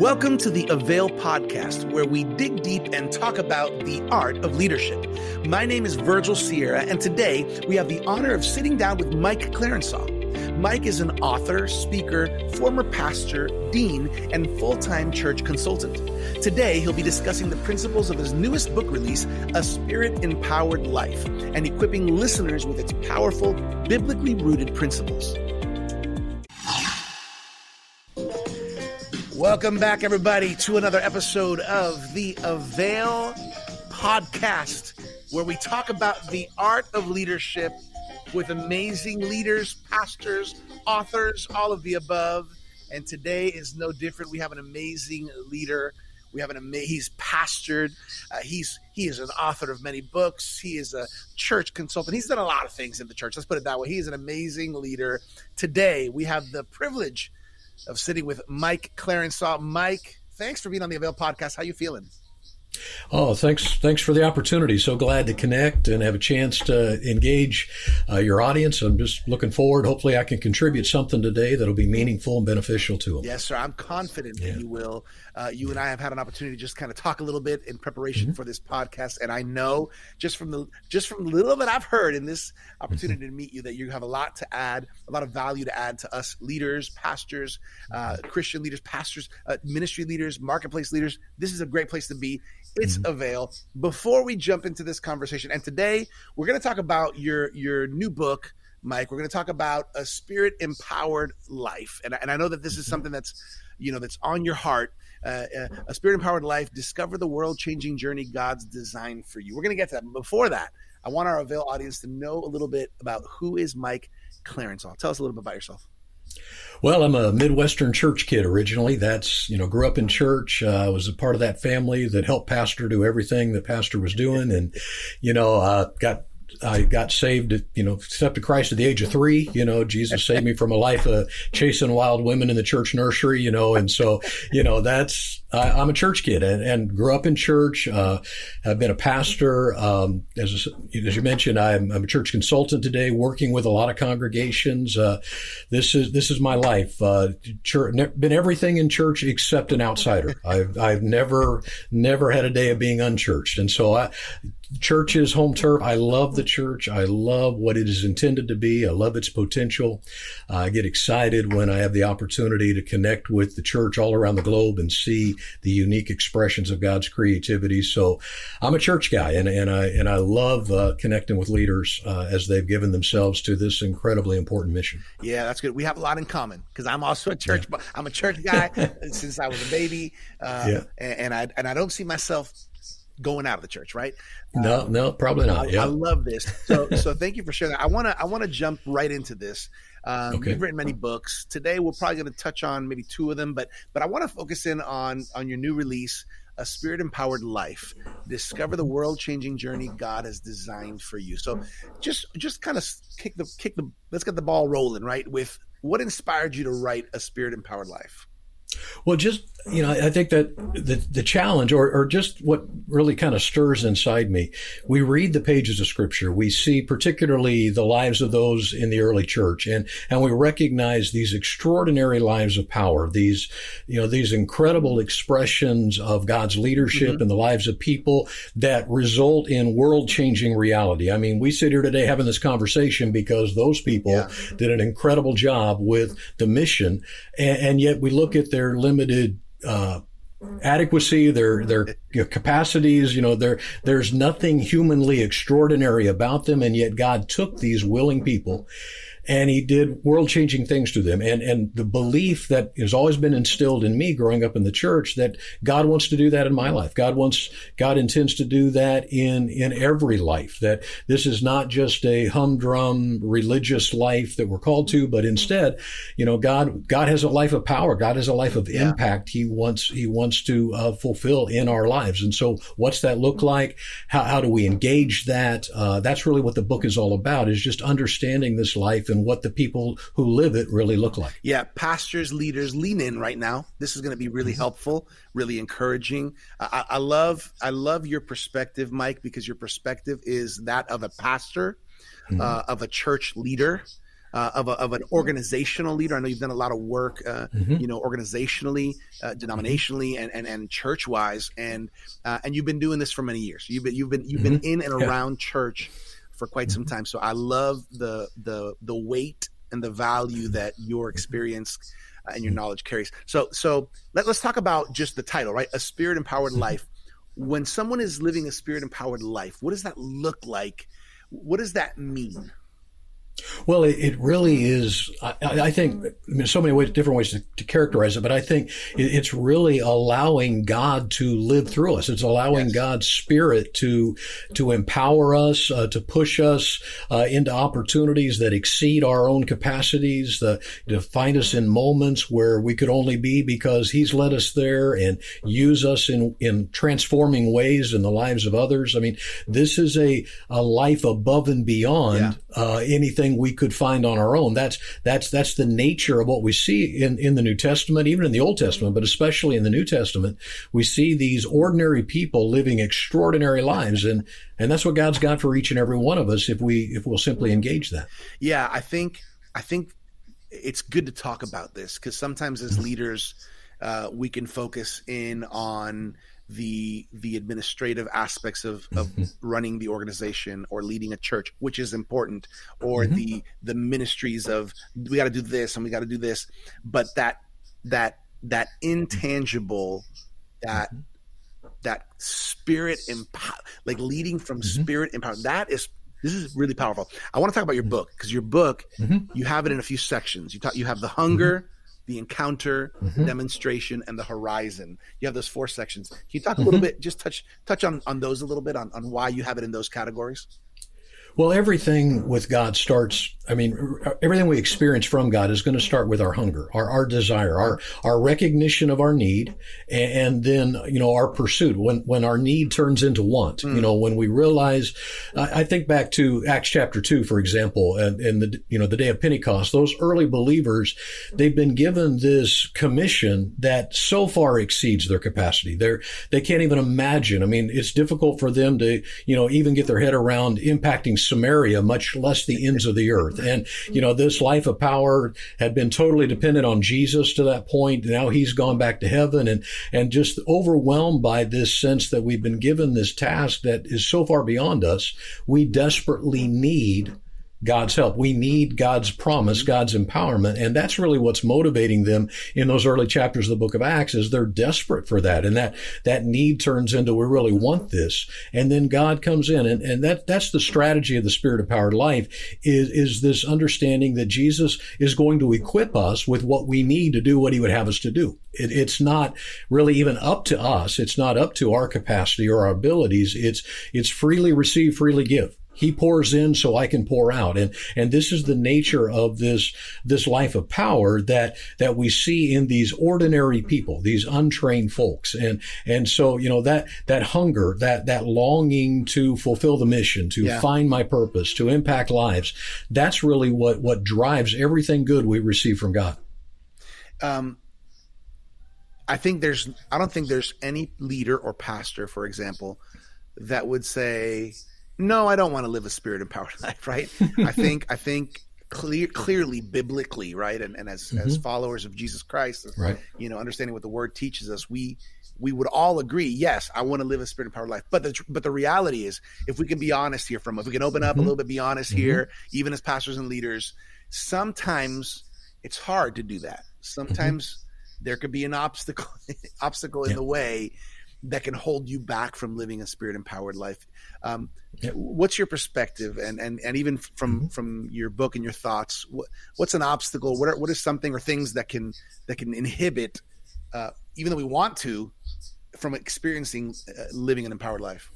Welcome to the Avail podcast, where we dig deep and talk about the art of leadership. My name is Virgil Sierra, and today we have the honor of sitting down with Mike Clarensau. Mike is an author, speaker, former pastor, dean, and full time church consultant. Today, he'll be discussing the principles of his newest book release, A Spirit Empowered Life, and equipping listeners with its powerful, biblically rooted principles. Welcome back, everybody, to another episode of the Avail podcast, where we talk about the art of leadership with amazing leaders, pastors, authors, all of the above. And today is no different. We have an amazing leader. We have an amazing. He's pastored. Uh, he's he is an author of many books. He is a church consultant. He's done a lot of things in the church. Let's put it that way. He is an amazing leader. Today we have the privilege of sitting with Mike Clarensau. Mike, thanks for being on the Avail podcast. How you feeling? Oh, thanks! Thanks for the opportunity. So glad to connect and have a chance to engage uh, your audience. I'm just looking forward. Hopefully, I can contribute something today that'll be meaningful and beneficial to them. Yes, sir. I'm confident yeah. that you will. Uh, you and I have had an opportunity to just kind of talk a little bit in preparation mm-hmm. for this podcast, and I know just from the just from the little bit I've heard in this opportunity mm-hmm. to meet you that you have a lot to add, a lot of value to add to us leaders, pastors, uh, Christian leaders, pastors, uh, ministry leaders, marketplace leaders. This is a great place to be it's mm-hmm. avail. Before we jump into this conversation and today we're going to talk about your your new book mike. We're going to talk about a spirit empowered life. And, and i know that this is mm-hmm. something that's you know that's on your heart. Uh, uh a spirit empowered life discover the world changing journey god's designed for you. We're going to get to that. But before that i want our avail audience to know a little bit about who is mike clarensau tell us a little bit about yourself well, I'm a Midwestern church kid originally. That's, you know, grew up in church. I uh, was a part of that family that helped pastor do everything that pastor was doing. And, you know, uh, got I got saved, you know, stepped to Christ at the age of three. You know, Jesus saved me from a life of chasing wild women in the church nursery. You know, and so you know that's I, am a church kid and, and, grew up in church. Uh, I've been a pastor. Um, as as you mentioned, I'm, I'm, a church consultant today, working with a lot of congregations. Uh, this is this is my life. Uh, church, been everything in church except an outsider. I've I've never never had a day of being unchurched, and so I church is home turf. I love the church. I love what it is intended to be. I love its potential. Uh, I get excited when I have the opportunity to connect with the church all around the globe and see the unique expressions of God's creativity. So I'm a church guy and, and I, and I love uh, connecting with leaders uh, as they've given themselves to this incredibly important mission. Yeah, that's good. We have a lot in common because I'm also a church, yeah. I'm a church guy since I was a baby. Uh, yeah. and, and I, and I don't see myself going out of the church, right? No, um, no, probably not. I, yeah. I love this. So, so thank you for sharing that. I want to, I want to jump right into this. Um, okay. You've written many books. Today, we're probably going to touch on maybe two of them, but, but I want to focus in on, on your new release, a spirit empowered life. Discover the world changing journey God has designed for you. So, just, just kind of kick the, kick the, let's get the ball rolling, right? With what inspired you to write a spirit empowered life? Well, just you know, I think that the the challenge, or or just what really kind of stirs inside me, we read the pages of Scripture, we see particularly the lives of those in the early church, and and we recognize these extraordinary lives of power, these you know these incredible expressions of God's leadership mm-hmm. in the lives of people that result in world changing reality. I mean, we sit here today having this conversation because those people yeah. did an incredible job with the mission, and, and yet we look at their limited uh, adequacy, their their capacities. You know, there there's nothing humanly extraordinary about them, and yet God took these willing people and he did world changing things to them. And, and the belief that has always been instilled in me growing up in the church that God wants to do that in my life. God wants, God intends to do that in, in every life, that this is not just a humdrum religious life that we're called to, but instead, you know, God, God has a life of power. God has a life of yeah. impact. He wants, he wants to uh, fulfill in our lives. And so what's that look like? How, how do we engage that? Uh, that's really what the book is all about is just understanding this life and what the people who live it really look like. Yeah, pastors, leaders, lean in right now. This is going to be really mm-hmm. helpful, really encouraging. I, I, love, I love your perspective, Mike, because your perspective is that of a pastor, mm-hmm. uh, of a church leader. uh, of, a, of an organizational leader. I know you've done a lot of work, uh, mm-hmm. you know, organizationally, uh, denominationally, and and, and church wise, and uh, and you've been doing this for many years. You've been you've been you've mm-hmm. been in and around church for quite mm-hmm. some time. So I love the the the weight and the value that your experience uh, and your mm-hmm. knowledge carries. So so let, us talk about just the title, right? A spirit empowered mm-hmm. life. When someone is living a spirit empowered life, what does that look like? What does that mean? Well, it, it really is. I, I, think I mean, so many ways, different ways to, to characterize it, but I think it, it's really allowing God to live through us. It's allowing yes. God's Spirit to to empower us, uh, to push us uh, into opportunities that exceed our own capacities, the, to find us in moments where we could only be because He's led us there, and use us in in transforming ways in the lives of others. I mean, this is a a life above and beyond yeah. uh, anything anything we could find on our own. That's that's that's the nature of what we see in, in the New Testament, even in the Old Testament, but especially in the New Testament. We see these ordinary people living extraordinary lives, and and that's what God's got for each and every one of us if we if we'll simply engage that. Yeah, I think I think it's good to talk about this because sometimes as leaders, uh, we can focus in on the the administrative aspects of, of mm-hmm. running the organization or leading a church, which is important, or mm-hmm. the the ministries of we got to do this and we got to do this, but that that that intangible that mm-hmm. that spirit empower like leading from mm-hmm. spirit empower that is this is really powerful. I want to talk about your mm-hmm. book because your book mm-hmm. you have it in a few sections. You talk you have the hunger the encounter, mm-hmm. demonstration, and the horizon. You have those four sections. Can you talk a little mm-hmm. bit, just touch touch on, on those a little bit, on, on why you have it in those categories? Well, everything with God starts, I mean, everything we experience from God is going to start with our hunger, our, our desire, our, our recognition of our need, and, and then, you know, our pursuit. When, when our need turns into want, mm. you know, when we realize, I, I, think back to Acts chapter two, for example, and, and the, you know, the day of Pentecost, those early believers, they've been given this commission that so far exceeds their capacity. They're, they can't even imagine. I mean, it's difficult for them to, you know, even get their head around impacting Samaria, much less the ends of the earth. And, you know, this life of power had been totally dependent on Jesus to that point. Now he's gone back to heaven and, and just overwhelmed by this sense that we've been given this task that is so far beyond us. We desperately need God's help. We need God's promise, mm-hmm. God's empowerment. And that's really what's motivating them in those early chapters of the book of Acts is they're desperate for that. And that, that need turns into we really want this. And then God comes in and, and that, that's the strategy of the spirit of empowered life is, is this understanding that Jesus is going to equip us with what we need to do what he would have us to do. It, it's not really even up to us. It's not up to our capacity or our abilities. It's, it's freely receive, freely give. He pours in so I can pour out. And, and this is the nature of this, this life of power that, that we see in these ordinary people, these untrained folks. And, and so, you know, that, that hunger, that, that longing to fulfill the mission, to yeah. find my purpose, to impact lives, that's really what, what drives everything good we receive from God. Um, I think there's, I don't think there's any leader or pastor, for example, that would say, no, I don't want to live a spirit empowered life, right? I think I think clear clearly biblically, right? And, and as mm-hmm. as followers of Jesus Christ, right. you know, understanding what the word teaches us, we we would all agree, yes, I want to live a spirit empowered life. But the but the reality is, if we can be honest here from if we can open up mm-hmm. a little bit, be honest mm-hmm. here, even as pastors and leaders, sometimes it's hard to do that. Sometimes mm-hmm. there could be an obstacle obstacle in the way that can hold you back from living a spirit empowered life. Um. What's your perspective, and and and even from mm-hmm. from your book and your thoughts, what, what's an obstacle? What are, what is something or things that can that can inhibit, uh, even though we want to, from experiencing uh, living an empowered life?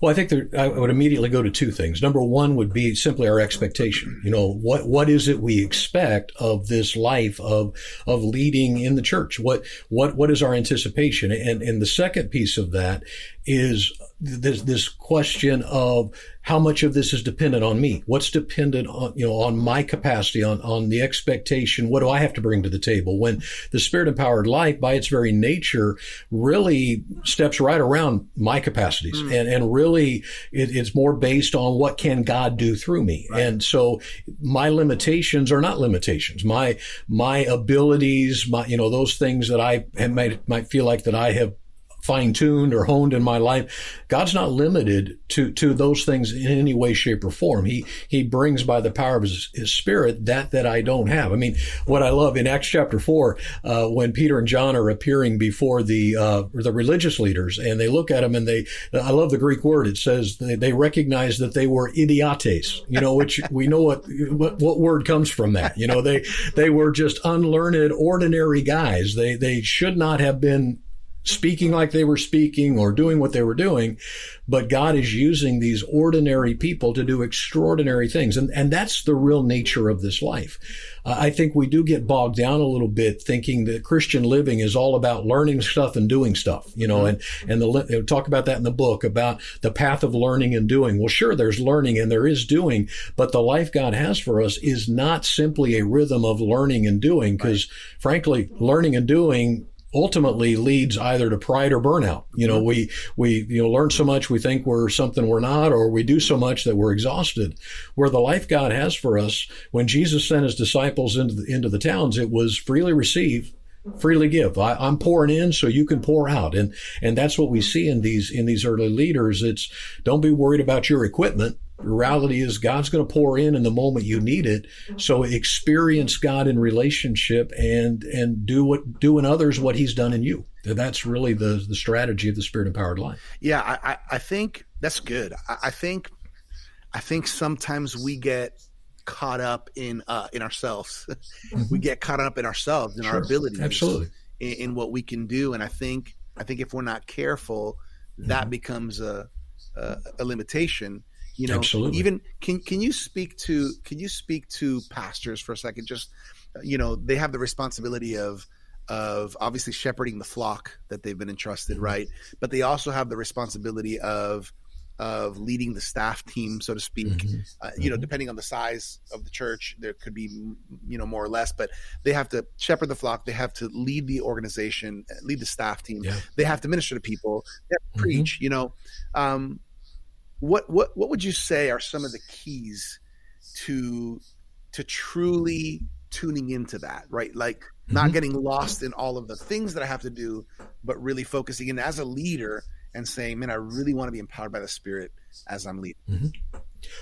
Well, I think there, I would immediately go to two things. Number one would be simply our expectation. You know, what what is it we expect of this life of of leading in the church? What what what is our anticipation? And and the second piece of that is this this question of how much of this is dependent on me? What's dependent on you know on my capacity on on the expectation? What do i have to bring to the table? When the spirit empowered life by its very nature really steps right around my capacities. Mm. and and really it, it's more based on what can god do through me. Right. and so my limitations are not limitations. My my abilities my you know those things that i might might feel like that i have fine tuned or honed in my life. God's not limited to, to those things in any way, shape, or form. He, he brings by the power of his, his spirit that, that I don't have. I mean, what I love in Acts chapter four, uh, when Peter and John are appearing before the, uh, the religious leaders and they look at them and they, I love the Greek word. It says they, they recognize that they were idiotes, you know, which we know what, what, what word comes from that. You know, they, they were just unlearned, ordinary guys. They, they should not have been speaking like they were speaking or doing what they were doing, but God is using these ordinary people to do extraordinary things. And, and that's the real nature of this life. Uh, I think we do get bogged down a little bit thinking that Christian living is all about learning stuff and doing stuff, you know, and, and the, talk about that in the book about the path of learning and doing. Well, sure, there's learning and there is doing, but the life God has for us is not simply a rhythm of learning and doing because frankly, learning and doing ultimately leads either to pride or burnout. You know, we, we, you know, learn so much we think we're something we're not, or we do so much that we're exhausted. Where the life God has for us, when Jesus sent his disciples into the, into the towns, it was freely receive, freely give. I, am pouring in so you can pour out. And, and that's what we see in these, in these early leaders. It's don't be worried about your equipment the reality is God's going to pour in in the moment you need it. So experience God in relationship and and do what do in others what He's done in you. That's really the the strategy of the Spirit empowered life. Yeah, I, I think that's good. I, I think I think sometimes we get caught up in uh, in ourselves. we mm-hmm. get caught up in ourselves in sure. our abilities, absolutely, in, in, what we can do. And I think I think if we're not careful, that mm-hmm. becomes a, a, a limitation you know Absolutely. even can can you speak to can you speak to pastors for a second just you know they have the responsibility of of obviously shepherding the flock that they've been entrusted mm-hmm. right but they also have the responsibility of of leading the staff team so to speak mm-hmm. uh, you know mm-hmm. depending on the size of the church there could be you know more or less but they have to shepherd the flock they have to lead the organization lead the staff team yeah. they have to minister to people they have to mm-hmm. preach you know um, what what what would you say are some of the keys to to truly tuning into that right like mm-hmm. not getting lost in all of the things that i have to do but really focusing in as a leader and saying man i really want to be empowered by the spirit as i'm leading mm-hmm.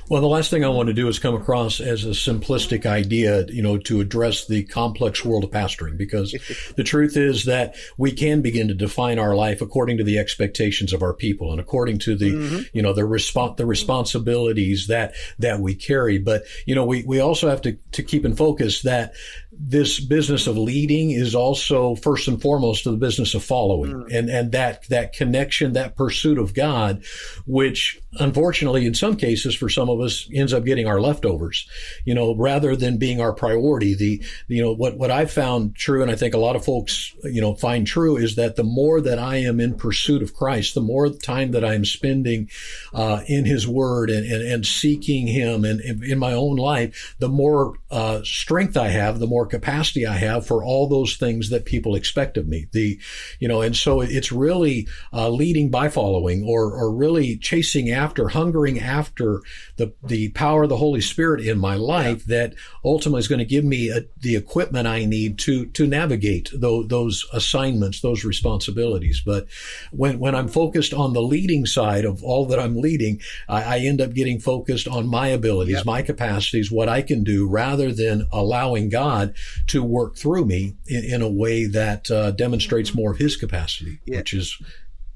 Well, the last thing I want to do is come across as a simplistic idea, you know, to address the complex world of pastoring, because the truth is that we can begin to define our life according to the expectations of our people and according to the, mm-hmm. you know, the response, the responsibilities that, that we carry. But, you know, we, we also have to, to keep in focus that this business of leading is also first and foremost to the business of following mm. and and that that connection that pursuit of God which unfortunately in some cases for some of us ends up getting our leftovers you know rather than being our priority the you know what what I've found true and I think a lot of folks you know find true is that the more that I am in pursuit of Christ the more time that I'm spending uh, in his word and, and, and seeking him and, and, in my own life the more uh, strength I have the more more capacity I have for all those things that people expect of me. The, you know, and so it's really uh, leading by following or, or really chasing after, hungering after the, the power of the Holy Spirit in my life yeah. that ultimately is going to give me a, the equipment I need to, to navigate those, those assignments, those responsibilities. But when, when I'm focused on the leading side of all that I'm leading, I, I end up getting focused on my abilities, yep. my capacities, what I can do rather than allowing God to work through me in, in a way that uh, demonstrates more of his capacity, yeah. which is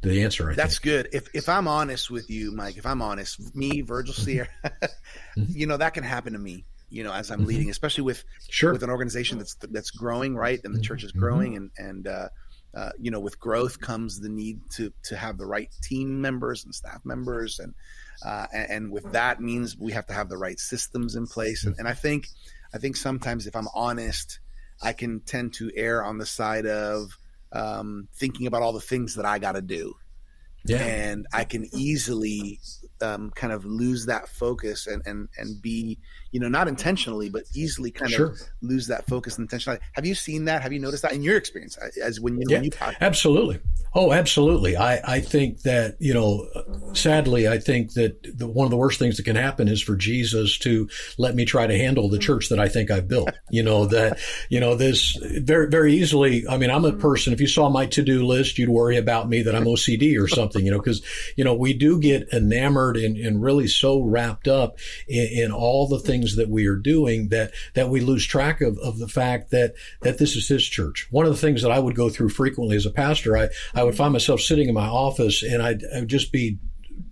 the answer. I think That's think. good. If if I'm honest with you, Mike, if I'm honest, me, Virgil mm-hmm. Sear, mm-hmm. you know that can happen to me. You know, as I'm mm-hmm. leading, especially with sure. with an organization that's that's growing, right, and the church is growing, and and uh, uh, you know, with growth comes the need to to have the right team members and staff members, and uh, and, and, with that means we have to have the right systems in place, and, and I think I think sometimes if I'm honest, I can tend to err on the side of um, thinking about all the things that I got to do. yeah. and I can easily um, kind of lose that focus and and and be you know not intentionally but easily kind sure. of lose that focus and intentionality. Have you seen that? Have you noticed that in your experience uh, as when you yeah, when you? Absolutely. Oh, absolutely. I, I think that, you know, sadly, I think that the, one of the worst things that can happen is for Jesus to let me try to handle the church that I think I've built. You know, that, you know, this very, very easily. I mean, I'm a person, if you saw my to do list, you'd worry about me that I'm OCD or something, you know, because, you know, we do get enamored and, and really so wrapped up in, in all the things that we are doing that, that we lose track of, of the fact that, that this is his church. One of the things that I would go through frequently as a pastor, I, I would find myself sitting in my office and I'd, I'd just be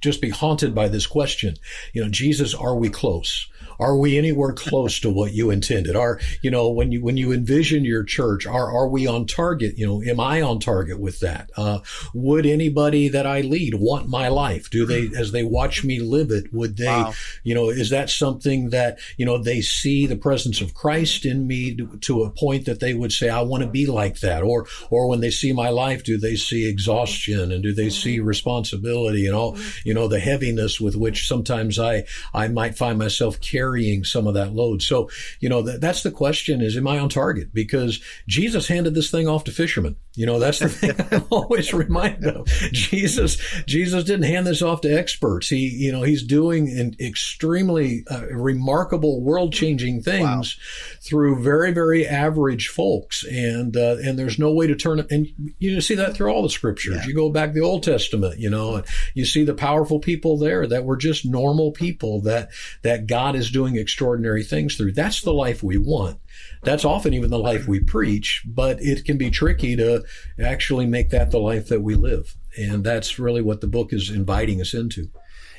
just be haunted by this question. You know, Jesus, are we close? Are we anywhere close to what you intended? Are, you know, when you, when you envision your church, are, are we on target? You know, am I on target with that? Uh, would anybody that I lead want my life? Do they, as they watch me live it, would they, wow. you know, is that something that, you know, they see the presence of Christ in me to, to a point that they would say, I want to be like that? Or, or when they see my life, do they see exhaustion and do they see responsibility and all, you know, the heaviness with which sometimes I, I might find myself carrying carrying some of that load. So, you know, that, that's the question is, am I on target? Because Jesus handed this thing off to fishermen. You know, that's the thing I'm always reminded of. Jesus, Jesus didn't hand this off to experts. He, you know, he's doing an extremely uh, remarkable, world changing things wow. through very, very average folks. And, uh, and there's no way to turn it. And you see that through all the scriptures. Yeah. You go back the Old Testament, you know, and you see the powerful people there that were just normal people that, that God is doing doing extraordinary things through. That's the life we want. That's often even the life we preach, but it can be tricky to actually make that the life that we live. And that's really what the book is inviting us into.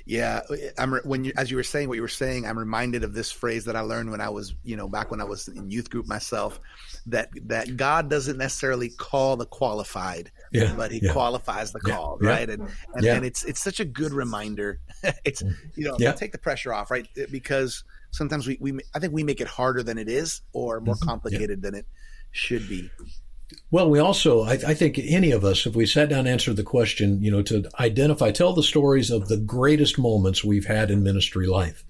Yeah, I'm when you as you were saying what you were saying, I'm reminded of this phrase that I learned when I was, you know, back when I was in youth group myself, that that God doesn't necessarily call the qualified, yeah, but He yeah. qualifies the call, yeah, right? And and, and, it's it's such a good reminder. it's you know take the pressure off, right? Because sometimes we, we I think we make it harder than it is, or more mm-hmm. complicated than it should be. Well, we also, I, I, think any of us, if we sat down and answered the question, you know, to identify, tell the stories of the greatest moments we've had in ministry life.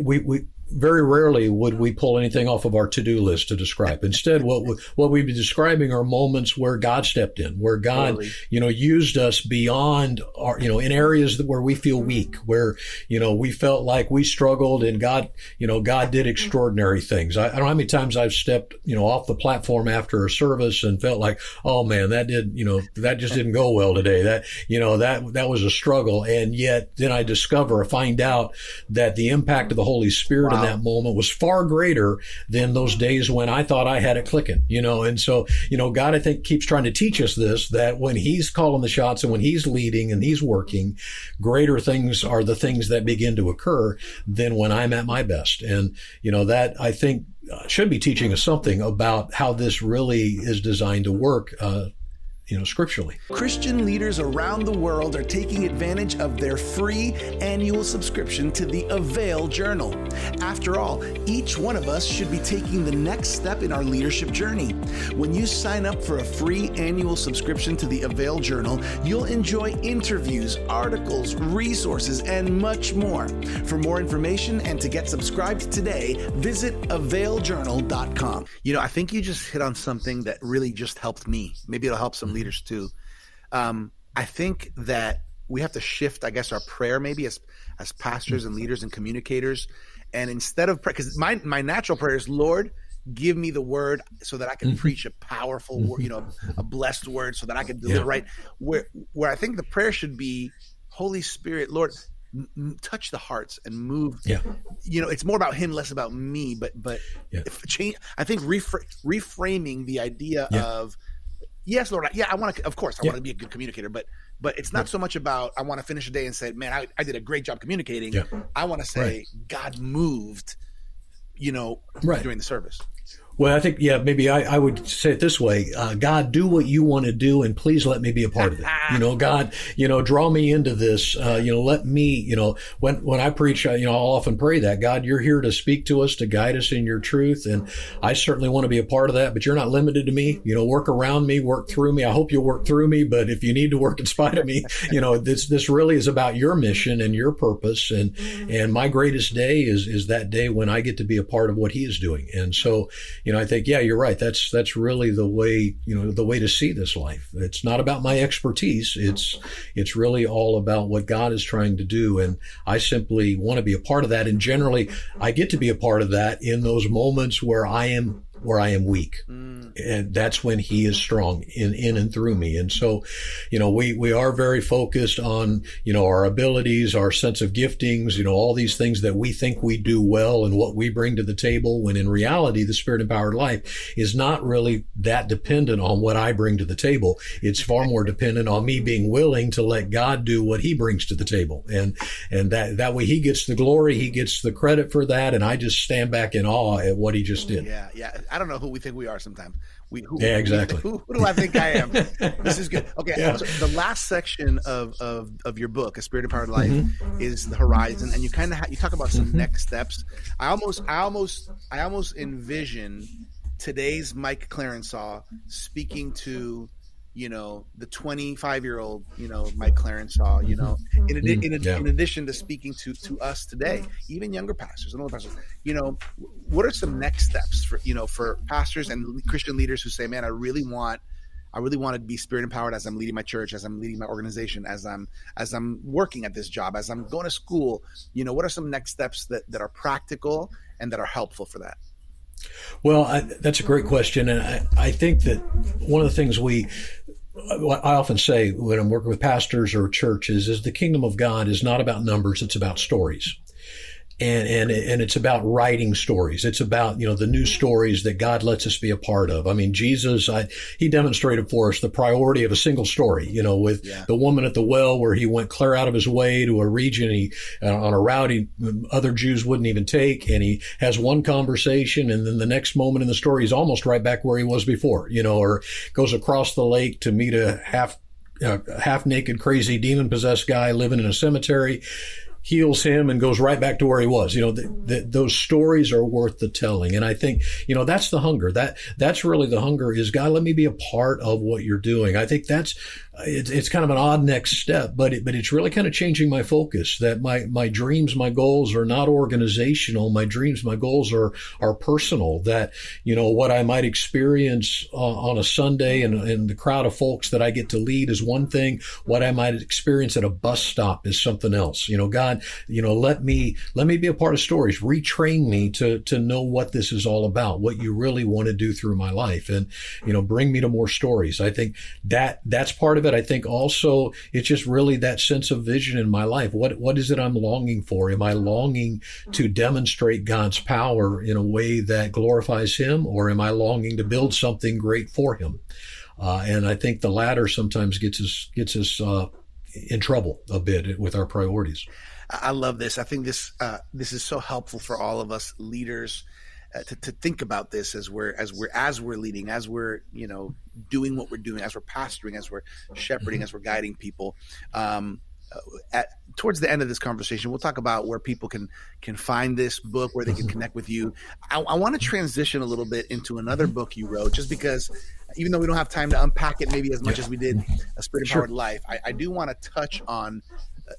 We, we, very rarely would we pull anything off of our to-do list to describe. Instead, what we, what we'd be describing are moments where God stepped in, where God, totally. you know, used us beyond our, you know, in areas that where we feel weak, where you know we felt like we struggled, and God, you know, God did extraordinary things. I, I don't know how many times I've stepped, you know, off the platform after a service and felt like, oh man, that did, you know, that just didn't go well today. That, you know, that that was a struggle, and yet then I discover, find out that the impact of the Holy Spirit wow in that moment was far greater than those days when I thought I had it clicking, you know. And so, you know, God, I think, keeps trying to teach us this that when He's calling the shots and when He's leading and He's working, greater things are the things that begin to occur than when I'm at my best. And, you know, that I think uh, should be teaching us something about how this really is designed to work uh, you know, scripturally. Christian leaders around the world are taking advantage of their free annual subscription to the Avail Journal. After all, each one of us should be taking the next step in our leadership journey. When you sign up for a free annual subscription to the Avail Journal, you'll enjoy interviews, articles, resources, and much more. For more information and to get subscribed today, visit availjournal.com. You know, I think you just hit on something that really just helped me. Maybe it'll help some leaders too. Um, I think that we have to shift, I guess, our prayer maybe as as pastors and leaders and communicators, and instead of because my my natural prayer is, Lord, give me the word so that I can mm-hmm. preach a powerful word, you know, a blessed word, so that I can deliver yeah. right. Where where I think the prayer should be, Holy Spirit, Lord, m- touch the hearts and move. Yeah, you know, it's more about Him, less about me. But but yeah. change. I think refra- reframing the idea yeah. of yes, Lord, I, yeah, I want to. Of course, I yeah. want to be a good communicator, but but it's not yeah. so much about I want to finish a day and say, man, I, I did a great job communicating. Yeah. I want to say right. God moved, you know, right. during the service. Well, I think, yeah, maybe I, I would say it this way uh, God, do what you want to do, and please let me be a part of it. you know, God, you know, draw me into this. Uh, you know, let me, you know, when, when I preach, you know, I'll often pray that God, you're here to speak to us, to guide us in your truth. And I certainly want to be a part of that, but you're not limited to me. You know, work around me, work through me. I hope you'll work through me, but if you need to work in spite of me, you know, this, this really is about your mission and your purpose. And, and my greatest day is, is that day when I get to be a part of what he is doing. And so, you know, I think, yeah, you're right. That's that's really the way, you know, the way to see this life. It's not about my expertise. It's it's really all about what God is trying to do, and I simply want to be a part of that. And generally, I get to be a part of that in those moments where I am where I am weak. Mm. And that's when he is strong in, in and through me. And so, you know, we, we are very focused on, you know, our abilities, our sense of giftings, you know, all these things that we think we do well and what we bring to the table when in reality, the spirit empowered life is not really that dependent on what I bring to the table. It's far more dependent on me being willing to let God do what he brings to the table. And, and that, that way he gets the glory, he gets the credit for that. And I just stand back in awe at what he just did. Yeah. Yeah. I don't know who we think we are sometimes. We, who, yeah, exactly. Who, who, do I think I am? this is good. Okay, yeah. so the last section of, of, of your book, A Spirit Empowered Life, mm-hmm. is the horizon, and you kind of ha- you talk about some mm-hmm. next steps. I almost, I almost, I almost envision today's Mike Clarensau speaking to you know the 25 year old you know Mike Clarensau you know in, adi- mm, in, yeah. in, addition to speaking to to us today even younger pastors and older pastors you know what are some next steps for you know for pastors and Christian leaders who say man I really want I really want to be spirit empowered as I'm leading my church, as I'm leading my organization, as I'm as I'm working at this job, as I'm going to school. You know, what are some next steps that that are practical and that are helpful for that? Well, I, that's a great question, and I, I think that one of the things we I often say when I'm working with pastors or churches is the kingdom of God is not about numbers, it's about stories and and and it's about writing stories. It's about you know the new stories that God lets us be a part of. I mean, Jesus, I, he demonstrated for us the priority of a single story. You know, with yeah. the woman at the well, where he went clear out of his way to a region he uh, on a route he, other Jews wouldn't even take, and he has one conversation, and then the next moment in the story, he's almost right back where he was before. You know, or goes across the lake to meet a half uh, half naked, crazy, demon possessed guy living in a cemetery heals him and goes right back to where he was. You know, the, mm-hmm. those stories are worth the telling. And I think, you know, that's the hunger. That, that's really the hunger is God, let me be a part of what you're doing. I think that's, it's, it's kind of an odd next step, but it, but it's really kind of changing my focus that my, my dreams, my goals are not organizational. My dreams, my goals are, are personal that, you know, what I might experience uh, on a Sunday and, and the crowd of folks that I get to lead is one thing. What I might experience at a bus stop is something else. You know, God, you know, let me, let me be a part of stories, retrain me to, to know what this is all about, what you really want to do through my life and, you know, bring me to more stories. I think that that's part of it. I think also it's just really that sense of vision in my life. What what is it I'm longing for? Am I longing to demonstrate God's power in a way that glorifies Him, or am I longing to build something great for Him? Uh, and I think the latter sometimes gets us gets us uh, in trouble a bit with our priorities. I love this. I think this uh, this is so helpful for all of us leaders uh, to, to think about this as we're as we're as we're leading, as we're you know doing what we're doing, as we're pastoring, as we're shepherding, mm-hmm. as we're guiding people. Um, uh, at towards the end of this conversation, we'll talk about where people can can find this book, where they can connect with you. I, I want to transition a little bit into another mm-hmm. book you wrote, just because even though we don't have time to unpack it maybe as much as we did a spirit empowered sure. life, I, I do want to touch on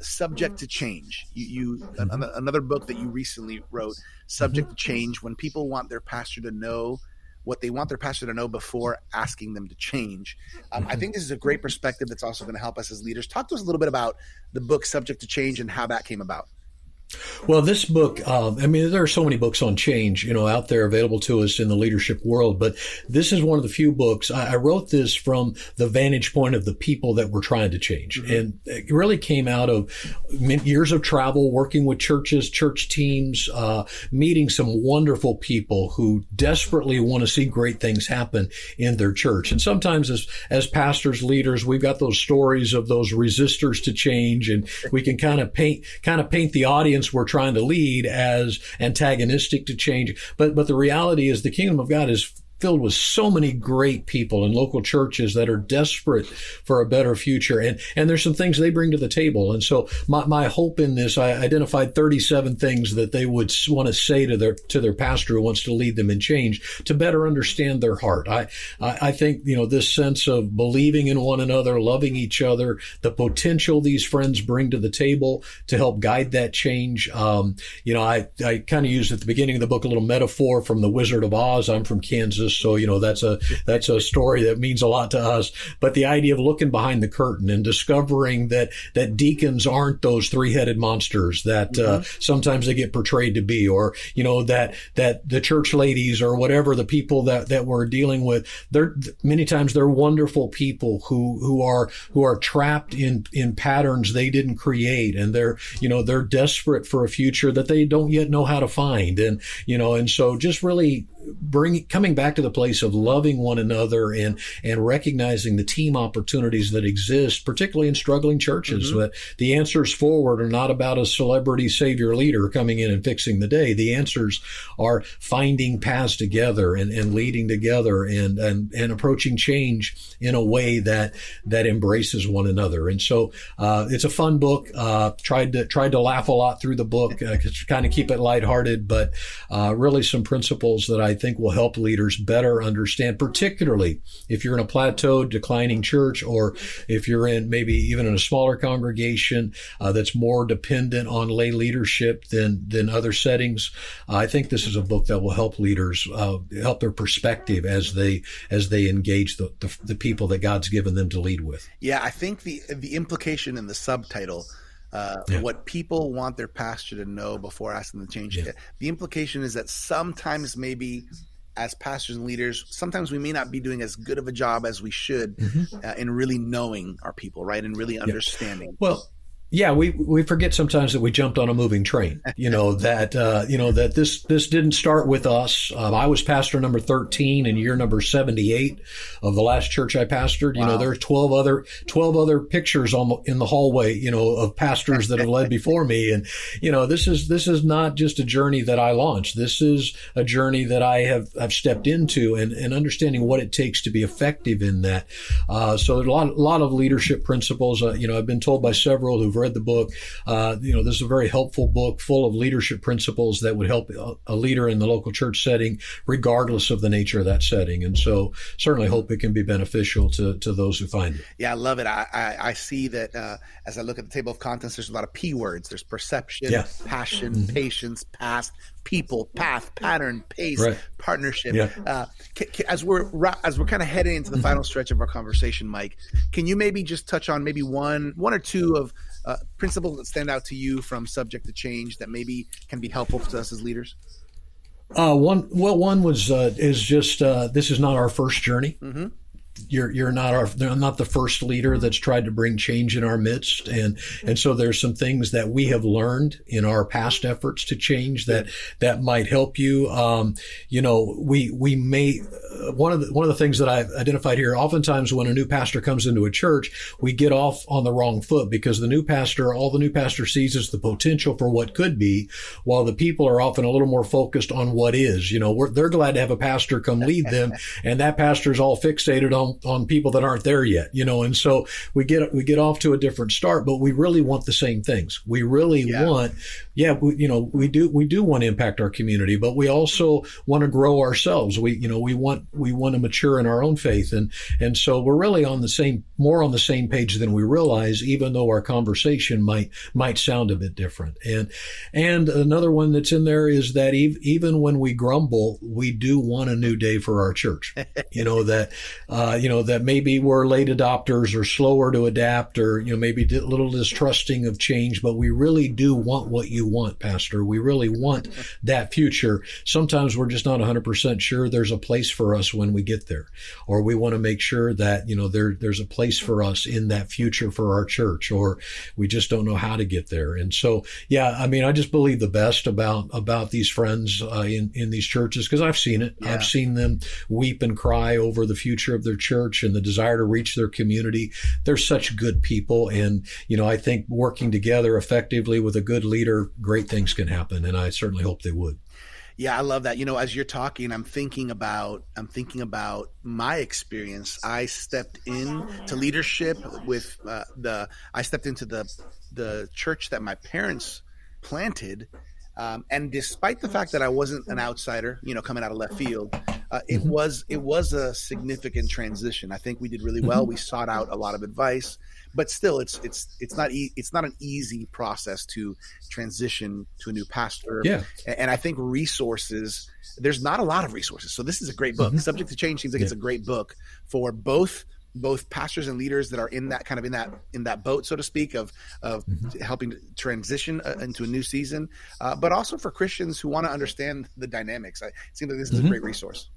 subject to change. You, you mm-hmm. another book that you recently wrote, subject mm-hmm. to change. When people want their pastor to know what they want their pastor to know before asking them to change. Um, I mm-hmm. think this is a great perspective that's also going to help us as leaders. Talk to us a little bit about the book Subject to Change and how that came about. Well, this book, um, I mean, there are so many books on change, you know, out there available to us in the leadership world, but this is one of the few books. I, I wrote this from the vantage point of the people that were trying to change. Mm-hmm. And it really came out of years of travel, working with churches, church teams, uh, meeting some wonderful people who desperately want to see great things happen in their church. And sometimes as, as pastors, leaders, we've got those stories of those resistors to change and we can kind of paint, kind of paint the audience audience we're trying to lead as antagonistic to change. But, but the reality is the kingdom of God is filled with so many great people in local churches that are desperate for a better future. And, and there's some things they bring to the table. And so my, my hope in this, I identified 37 things that they would want to say to their, to their pastor who wants to lead them in change to better understand their heart. I, I, I think, you know, this sense of believing in one another, loving each other, the potential these friends bring to the table to help guide that change. Um, you know, I, I kind of used at the beginning of the book a little metaphor from the Wizard of Oz. I'm from Kansas. So, you know, that's a, that's a story that means a lot to us. But the idea of looking behind the curtain and discovering that, that deacons aren't those three headed monsters that uh, mm-hmm. uh, sometimes they get portrayed to be, or, you know, that, that the church ladies or whatever the people that, that we're dealing with, they're many times they're wonderful people who, who are, who are trapped in, in patterns they didn't create. And they're, you know, they're desperate for a future that they don't yet know how to find. And, you know, and so just really bring coming back to the place of loving one another and and recognizing the team opportunities that exist, particularly in struggling churches. Mm-hmm. But the answers forward are not about a celebrity savior leader coming in and fixing the day. The answers are finding paths together and, and leading together and, and and approaching change in a way that that embraces one another. And so uh, it's a fun book. Uh, tried to tried to laugh a lot through the book, uh, kind of keep it lighthearted, but uh, really some principles that I think will help leaders better understand, particularly if you're in a plateaued, declining church, or if you're in maybe even in a smaller congregation uh, that's more dependent on lay leadership than than other settings. I think this is a book that will help leaders uh, help their perspective as they as they engage the, the, the people that God's given them to lead with. Yeah, I think the the implication in the subtitle uh, yeah. what people want their pastor to know before asking them to change. Yeah. The implication is that sometimes maybe as pastors and leaders, sometimes we may not be doing as good of a job as we should mm-hmm. uh, in really knowing our people, right, and really understanding. Yeah. Well, yeah, we we forget sometimes that we jumped on a moving train. You know that uh, you know that this this didn't start with us. Um, I was pastor number thirteen in year number seventy eight of the last church I pastored. You wow. know, there's twelve other twelve other pictures on the, in the hallway. You know, of pastors that have led before me, and you know, this is this is not just a journey that I launched. This is a journey that I have have stepped into, and, and understanding what it takes to be effective in that. Uh, so there's a lot a lot of leadership principles. Uh, you know, I've been told by several who've read the book. Uh, you know, this is a very helpful book full of leadership principles that would help a, leader in the local church setting, regardless of the nature of that setting. And so, certainly hope it can be beneficial to, to those who find it. Yeah, I love it. I, I, I see that uh, as I look at the table of contents, there's a lot of P words. There's perception, yeah. passion, mm-hmm. patience, past, people, path, pattern, pace, right. partnership. Yeah. Uh, as we're as we're kind of heading into the mm-hmm. final stretch of our conversation, Mike, can you maybe just touch on maybe one one or two of uh, principles that stand out to you from subject to change that maybe can be helpful to us as leaders? Uh, one well, one was uh, is just uh, this is not our first journey. Mm-hmm you're you're not our not the first leader that's tried to bring change in our midst. And and so there's some things that we have learned in our past efforts to change that that might help you. Um, you know we we may uh, one of the one of the things that I've identified here oftentimes when a new pastor comes into a church we get off on the wrong foot because the new pastor all the new pastor sees is the potential for what could be while the people are often a little more focused on what is. You know they're glad to have a pastor come lead them and that pastor is all fixated on on on people that aren't there yet, you know. And so we get we get off to a different start, but we really want the same things. We really yeah. want, yeah, we, you know, we do we do want to impact our community, but we also want to grow ourselves. We you know we want we want to mature in our own faith, and and so we're really on the same more on the same page than we realize, even though our conversation might might sound a bit different. And and another one that's in there is that even when we grumble, we do want a new day for our church. you know that uh, you know, that maybe we're late adopters or slower to adapt or, you know, maybe a little distrusting of change, but we really do want what you want, Pastor. We really want that future. Sometimes we're just not 100% sure there's a place for us when we get there, or we want to make sure that, you know, there, there's a place for us in that future for our church, or we just don't know how to get there. And so, yeah, I mean, I just believe the best about, about these friends uh, in, in these churches because I've seen it. Yeah. I've seen them weep and cry over the future of their church church and the desire to reach their community. They're such good people. And, you know, I think working together effectively with a good leader, great things can happen. And I certainly hope they would. Yeah, I love that. You know, as you're talking, I'm thinking about I'm thinking about my experience. I stepped in to leadership with uh, the I stepped into the the church that my parents planted um, and despite the fact that I wasn't an outsider, you know, coming out of left field, uh, it mm-hmm. was it was a significant transition. I think we did really well. Mm-hmm. We sought out a lot of advice, but still, it's it's it's not e- it's not an easy process to transition to a new pastor. Yeah, and, I think resources. There's not a lot of resources, so this is a great book. Mm-hmm. Subject to Change seems like yeah. it's a great book for both both pastors and leaders that are in that kind of in that in that boat, so to speak, of of mm-hmm. helping transition uh, into a new season, uh, but also for Christians who want to understand the dynamics. I, it seems like this is mm-hmm. a great resource.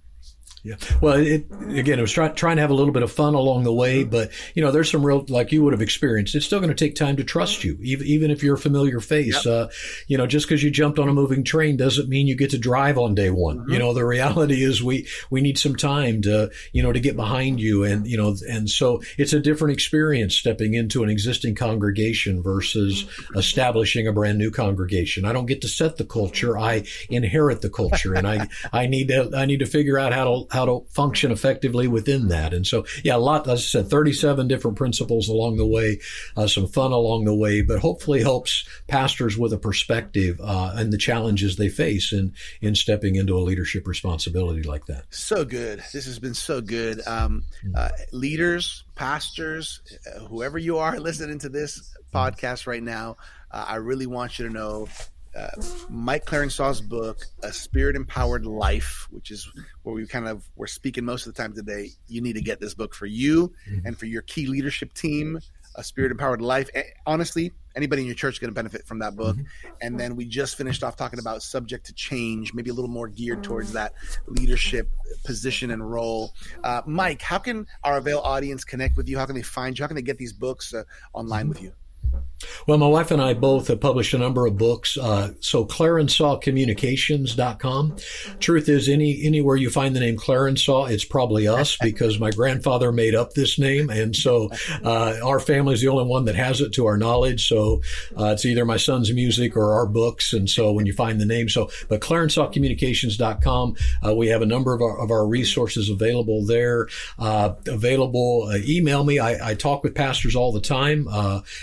Yeah. Well, it, again, it was try, trying to have a little bit of fun along the way, but you know, there's some real, like you would have experienced. It's still going to take time to trust you, even, even if you're a familiar face. Yep. Uh, you know, just because you jumped on a moving train doesn't mean you get to drive on day one. Mm-hmm. You know, the reality is we we need some time to you know to get behind you, and you know, and so it's a different experience stepping into an existing congregation versus establishing a brand new congregation. I don't get to set the culture; I inherit the culture, and I I need to I need to figure out how to how to function effectively within that. And so, yeah, a lot, as I said, 37 different principles along the way, uh, some fun along the way, but hopefully helps pastors with a perspective uh, and the challenges they face in, in stepping into a leadership responsibility like that. So good. This has been so good. Um, hmm. uh, leaders, pastors, uh, whoever you are listening to this podcast right now, uh, I really want you to know uh, Mike Clarensau's book, A Spirit Empowered Life, which is where we kind of we're speaking most of the time today. You need to get this book for you mm-hmm. and for your key leadership team. A Spirit Empowered Life. Honestly, anybody in your church is going to benefit from that book. Mm-hmm. And then we just finished off talking about subject to change, maybe a little more geared towards that leadership position and role. Uh, Mike, how can our Avail audience connect with you? How can they find you? How can they get these books uh, online with you? Well, my wife and I both have published a number of books. Uh, so ClarenSauCommunications.com. Truth is, any anywhere you find the name Clarensau, it's probably us because my grandfather made up this name, and so uh, our family is the only one that has it to our knowledge. So uh, it's either my son's music or our books, and so when you find the name, so but ClarenSauCommunications.com, uh, we have a number of our, of our resources available there. Uh, available, uh, email me. I, I, talk with pastors all the time.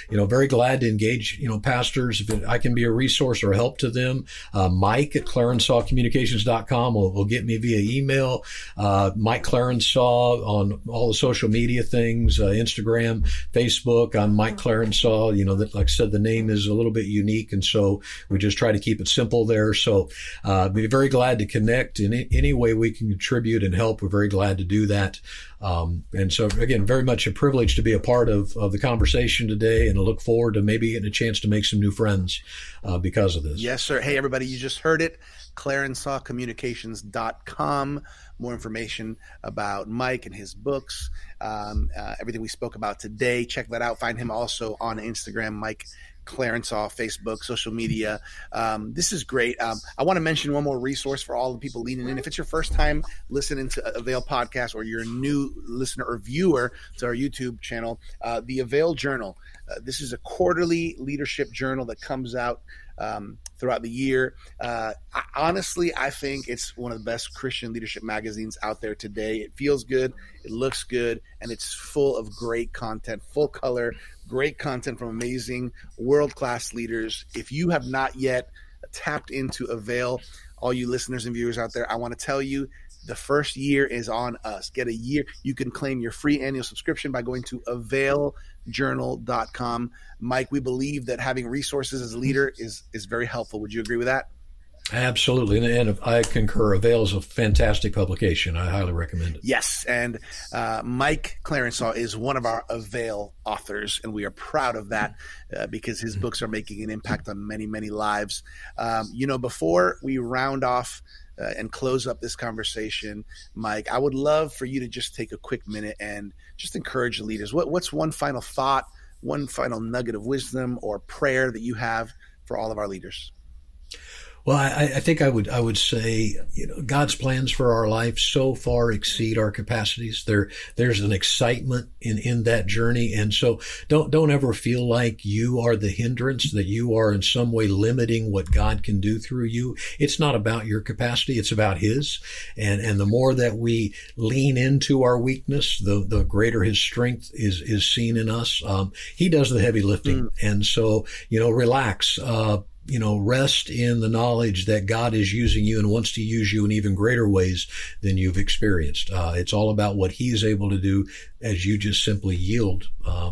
you know, very glad glad to engage, you know, pastors. If I can be a resource or help to them, uh, Mike at clarensaucommunications.com will, will get me via email. Uh, Mike Clarensau on all the social media things, uh, Instagram, Facebook. I'm Mike Clarensau. You know, that, like I said, the name is a little bit unique. And so we just try to keep it simple there. So, uh, be very glad to connect in any way we can contribute and help. We're very glad to do that. Um, and so, again, very much a privilege to be a part of, of the conversation today and I look forward to maybe getting a chance to make some new friends uh, because of this. Yes, sir. Hey, everybody, you just heard it. ClarensauCommunications.com. More information about Mike and his books, um, uh, everything we spoke about today. Check that out. Find him also on Instagram, Mike Clarensau, Facebook, social media. Um, this is great. Um, I want to mention one more resource for all the people leaning in. If it's your first time listening to Avail podcast or you're a new listener or viewer to our YouTube channel, uh, the Avail Journal. Uh, this is a quarterly leadership journal that comes out um, throughout the year. Uh, I, honestly, I think it's one of the best Christian leadership magazines out there today. It feels good, it looks good, and it's full of great content, full color, great content from amazing world class leaders. If you have not yet tapped into Avail, all you listeners and viewers out there, I want to tell you the first year is on us. Get a year. You can claim your free annual subscription by going to availjournal.com. Mike, we believe that having resources as a leader is is very helpful. Would you agree with that? Absolutely, and I concur. Avail is a fantastic publication. I highly recommend it. Yes, and uh, Mike Clarensau is one of our Avail authors, and we are proud of that uh, because his books are making an impact on many, many lives. Um, you know, before we round off uh, and close up this conversation, Mike, I would love for you to just take a quick minute and just encourage the leaders. What, what's one final thought, one final nugget of wisdom or prayer that you have for all of our leaders? Well, I, I, think I would I would say you know God's plans for our life so far exceed our capacities. There there's an excitement in in that journey, and so don't don't ever feel like you are the hindrance that you are in some way limiting what God can do through you. It's not about your capacity; it's about His. And and the more that we lean into our weakness, the the greater His strength is is seen in us. Um, he does the heavy lifting, mm. and so you know relax. Uh, you know, rest in the knowledge that God is using you and wants to use you in even greater ways than you've experienced. Uh, it's all about what He is able to do as you just simply yield uh,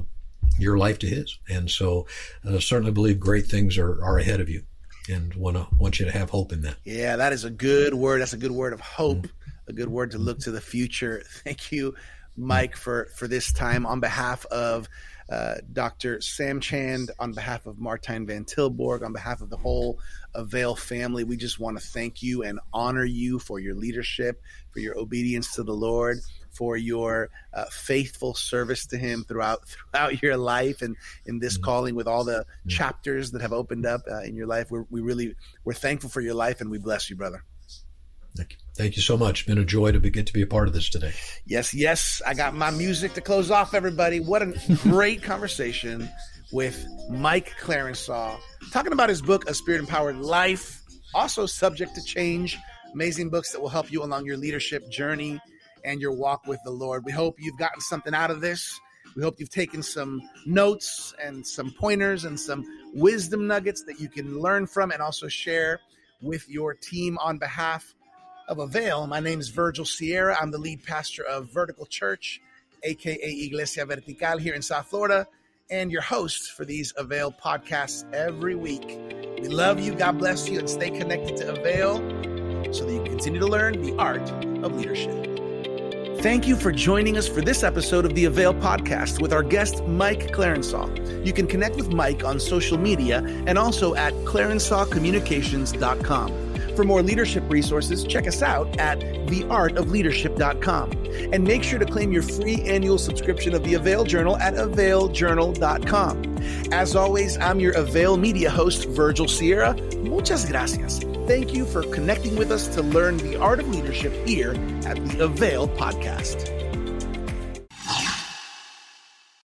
your life to His. And so, I uh, certainly believe great things are, are ahead of you, and want to want you to have hope in that. Yeah, that is a good word. That's a good word of hope. Mm-hmm. A good word to look to the future. Thank you, Mike, for for this time on behalf of uh, Dr. Sam Chand, on behalf of Martijn Van Tilborg, on behalf of the whole Avail family, we just want to thank you and honor you for your leadership, for your obedience to the Lord, for your uh, faithful service to Him throughout throughout your life, and in this mm-hmm. calling with all the mm-hmm. chapters that have opened up uh, in your life. We're, we really we're thankful for your life, and we bless you, brother. Thank you. Thank you so much. Been a joy to be, get to be a part of this today. Yes, yes. I got my music to close off, everybody. What a great conversation with Mike Clarensau, talking about his book, A Spirit Empowered Life, also subject to change. Amazing books that will help you along your leadership journey and your walk with the Lord. We hope you've gotten something out of this. We hope you've taken some notes and some pointers and some wisdom nuggets that you can learn from and also share with your team on behalf of Avail. My name is Virgil Sierra. I'm the lead pastor of Vertical Church, aka Iglesia Vertical, here in South Florida, and your host for these Avail podcasts every week. We love you. God bless you, and stay connected to Avail so that you continue to learn the art of leadership. Thank you for joining us for this episode of the Avail podcast with our guest, Mike Clarensau. You can connect with Mike on social media and also at clarensaucommunications.com. For more leadership resources, check us out at theartofleadership.com. And make sure to claim your free annual subscription of the Avail Journal at availjournal.com. As always, I'm your Avail Media host, Virgil Sierra. Muchas gracias. Thank you for connecting with us to learn the art of leadership here at the Avail Podcast.